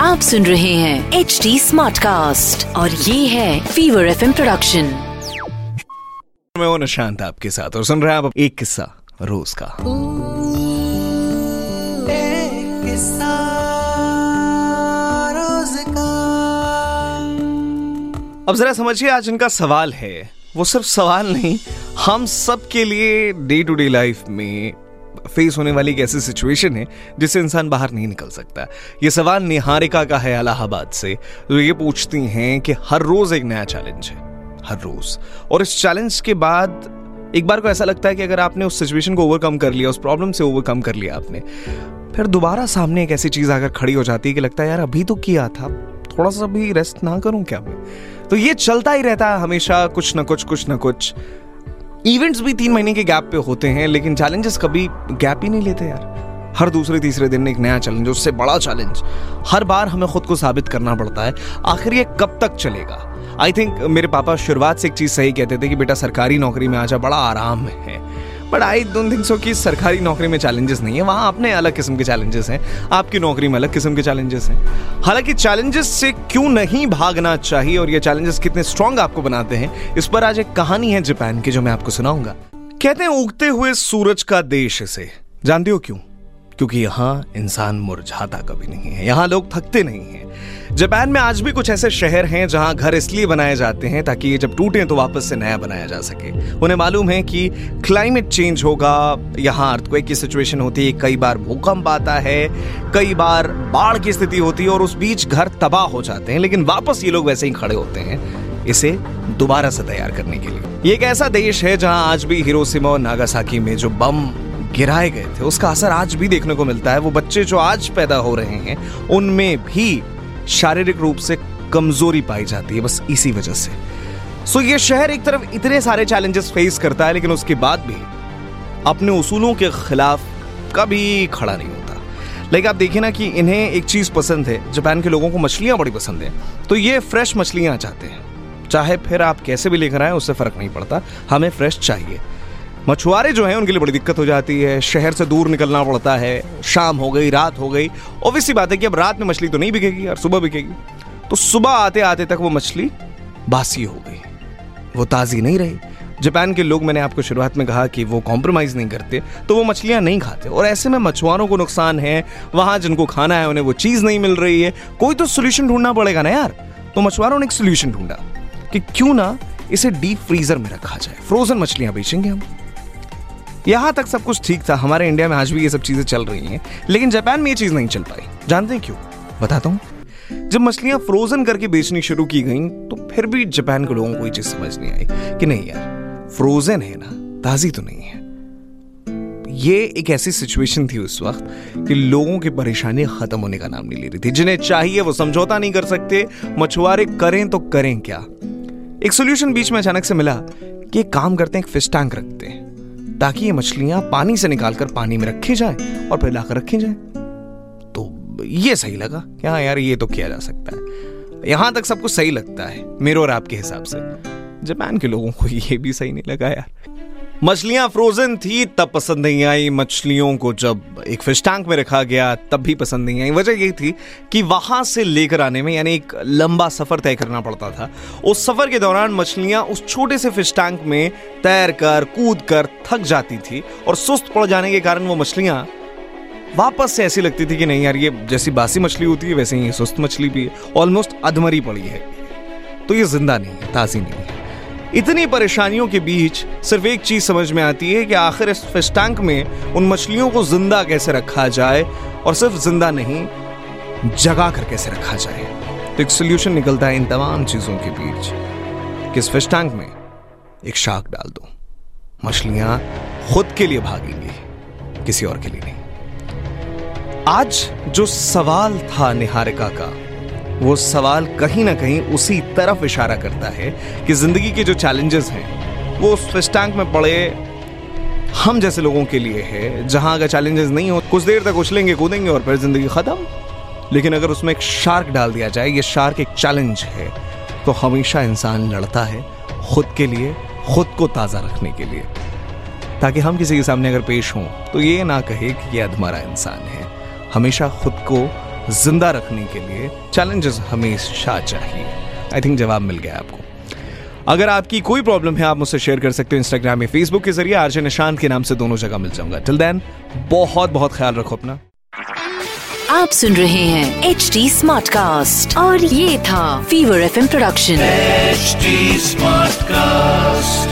आप सुन रहे हैं एच डी स्मार्ट कास्ट और ये है फीवर एफ़ प्रोडक्शन मैं हूँ निशांत आपके साथ और सुन रहे हैं आप एक किस्सा रोज का। अब जरा समझिए आज इनका सवाल है। वो सिर्फ़ सवाल नहीं, हम सब के लिए डे टू डे लाइफ में फेस होने वाली एक ऐसी सिचुएशन है, जिससे इंसान बाहर नहीं निकल सकता। ये सवाल निहारिका का है इलाहाबाद से तो ये पूछती हैं कि हर रोज एक नया चैलेंज है, हर रोज। और इस चैलेंज के बाद एक बार को ऐसा लगता है कि अगर आपने उस सिचुएशन को ओवरकम कर लिया, उस प्रॉब्लम से ओवरकम कर लिया आपने, फिर दोबारा सामने एक ऐसी चीज़ आकर खड़ी हो जाती है कि लगता है, यार, अभी तो किया था, थोड़ा सा भी रेस्ट ना करूँ क्या मैं? तो ये चलता ही रहता है हमेशा, कुछ ना कुछ कुछ ना कुछ। इवेंट्स भी तीन महीने के गैप पे होते हैं, लेकिन चैलेंजेस कभी गैप ही नहीं लेते यार। हर दूसरे, तीसरे दिन एक नया चैलेंज उससे बड़ा चैलेंज हर बार हमें खुद को साबित करना पड़ता है, आखिर ये कब तक चलेगा? आई थिंक मेरे पापा शुरुआत से एक चीज़ सही कहते थे कि, बेटा, सरकारी नौकरी में आ आजा, बड़ा आराम है। But I don't think so कि सरकारी नौकरी में चैलेंजेस नहीं है, वहाँ अपने अलग किस्म के चैलेंजेस हैं। आपकी नौकरी में अलग किस्म के चैलेंजेस हैं। हालाँकि चैलेंजेस से क्यों नहीं भागना चाहिए और ये चैलेंजेस कितने स्ट्रांग आपको बनाते हैं, इस पर आज एक कहानी है जापान की जो मैं आपको सुनाऊँगा। कहते हैं, उगते हुए सूरज का देश इसे। जानते हो क्यों? क्योंकि यहाँ इंसान मुरझाता कभी नहीं है, यहाँ लोग थकते नहीं हैं। जापान में आज भी कुछ ऐसे शहर हैं जहाँ घर इसलिए बनाए जाते हैं ताकि ये जब टूटे तो वापस से नया बनाया जा सके। उन्हें मालूम है कि क्लाइमेट चेंज होगा, यहाँ अर्थक्वेक की सिचुएशन होती है, कई बार भूकंप आता है, कई बार बाढ़ की स्थिति होती है और उस बीच घर तबाह हो जाते हैं, लेकिन वापस ये लोग वैसे ही खड़े होते हैं, इसे दोबारा से तैयार करने के लिए। ये एक ऐसा देश है जहाँ आज भी हिरोशिमा और नागासाकी में जो बम गिराए गए थे। उसका असर आज भी देखने को मिलता है। वो बच्चे जो आज पैदा हो रहे हैं, उनमें भी शारीरिक रूप से कमज़ोरी पाई जाती है, बस इसी वजह से। सो ये शहर एक तरफ़ इतने सारे चैलेंजेस फेस करता है, लेकिन उसके बाद भी अपने उसूलों के खिलाफ कभी खड़ा नहीं होता। लाइक आप देखिए ना कि इन्हें एक चीज़ पसंद है, जापान के लोगों को मछलियाँ बड़ी पसंद है तो ये फ्रेश मछलियाँ चाहते हैं। चाहे फिर आप कैसे भी लेकर आए, उससे फ़र्क नहीं पड़ता। हमें फ्रेश चाहिए। मछुआरे जो हैं, उनके लिए बड़ी दिक्कत हो जाती है। शहर से दूर निकलना पड़ता है। शाम हो गई, रात हो गई। ऑब्वियसली बात है कि अब रात में मछली तो नहीं बिकेगी और सुबह बिकेगी। तो सुबह आते आते तक वो मछली बासी हो गई। वो ताज़ी नहीं रही। जापान के लोग, मैंने आपको शुरुआत में कहा कि वो कॉम्प्रोमाइज नहीं करते तो वो मछलियाँ नहीं खाते। और ऐसे में मछुआरों को नुकसान है। वहाँ जिनको खाना है, उन्हें वो चीज़ नहीं मिल रही है। कोई तो सोल्यूशन ढूंढना पड़ेगा ना यार। तो मछुआरों ने एक सोल्यूशन ढूंढा कि क्यों ना इसे डीप फ्रीजर में रखा जाए। फ्रोजन मछलियाँ बेचेंगे हम। यहाँ तक सब कुछ ठीक था, हमारे इंडिया में आज भी ये सब चीज़ें चल रही हैं, लेकिन जापान में ये चीज़ नहीं चल पाई। जानते हैं क्यों? बताता हूँ। जब मछलियाँ फ्रोजन करके बेचनी शुरू की गई तो फिर भी जापान के लोगों को ये चीज़ समझ नहीं आई कि नहीं यार फ्रोजन है ना, ताजी तो नहीं है। ये एक ऐसी सिचुएशन थी उस वक्त कि लोगों की परेशानी खत्म होने का नाम नहीं ले रही थी। जिन्हें चाहिए वो समझौता नहीं कर सकते, मछुआरे करें तो करें क्या? एक सोल्यूशन बीच में अचानक से मिला कि एक काम करते हैं, एक फ़िश टैंक रखते हैं। ताकि ये मछलियाँ पानी से निकालकर पानी में रखी जाए और फिर लाकर रखी जाए। तो ये सही लगा कि हाँ यार, ये तो किया जा सकता है। यहाँ तक सब कुछ सही लगता है, मेरे और आपके हिसाब से। जापान के लोगों को ये भी सही नहीं लगा यार। मछलियाँ फ्रोजन थी, तब पसंद नहीं आई। मछलियों को जब एक फ़िश टैंक में रखा गया, तब भी पसंद नहीं आई। वजह ये थी कि वहाँ से लेकर आने में, यानी एक लंबा सफ़र तय करना पड़ता था। उस सफ़र के दौरान मछलियाँ उस छोटे से फ़िश टैंक में तैर कर, कूद कर थक जाती थी और सुस्त पड़ जाने के कारण वो मछलियाँ वापस से ऐसी लगती थी कि नहीं यार, ये जैसी बासी मछली होती है, वैसे ही सुस्त मछली भी है। ऑलमोस्ट अधमरी पड़ी है। तो ये ज़िंदा नहीं है, ताजी नहीं है। इतनी परेशानियों के बीच सिर्फ़ एक चीज़ समझ में आती है कि आखिर इस फ़िश टैंक में उन मछलियों को ज़िंदा कैसे रखा जाए और सिर्फ़ ज़िंदा नहीं जगा कर कैसे रखा जाए। तो एक सोल्यूशन निकलता है इन तमाम चीज़ों के बीच कि इस फ़िश टैंक में एक शार्क डाल दो। मछलियाँ खुद के लिए भागेंगी, किसी और के लिए नहीं। आज जो सवाल था निहारिका का वो सवाल कहीं ना कहीं उसी तरफ़ इशारा करता है कि ज़िंदगी के जो चैलेंजेस हैं, वो उस टैंक में पड़े हम जैसे लोगों के लिए है, जहाँ अगर चैलेंजेस नहीं हो, कुछ देर तक उछलेंगे, कूदेंगे और फिर ज़िंदगी खत्म। लेकिन अगर उसमें एक शार्क डाल दिया जाए, ये शार्क एक चैलेंज है तो हमेशा इंसान लड़ता है खुद के लिए, खुद को ताज़ा रखने के लिए। ताकि हम किसी के सामने अगर पेश हों तो ये ना कहे कि ये अधमरा इंसान है। हमेशा खुद को ज़िंदा रखने के लिए चैलेंजेस हमेशा चाहिए। आई थिंक जवाब मिल गया आपको। अगर आपकी कोई प्रॉब्लम है आप मुझसे शेयर कर सकते हो इंस्टाग्राम या फेसबुक के ज़रिए। आरजे निशांत के नाम से दोनों जगह मिल जाऊँगा। टिल देन बहुत बहुत ख्याल रखो अपना। आप सुन रहे हैं एच डी स्मार्ट कास्ट और ये था fever F production HD Smartcast.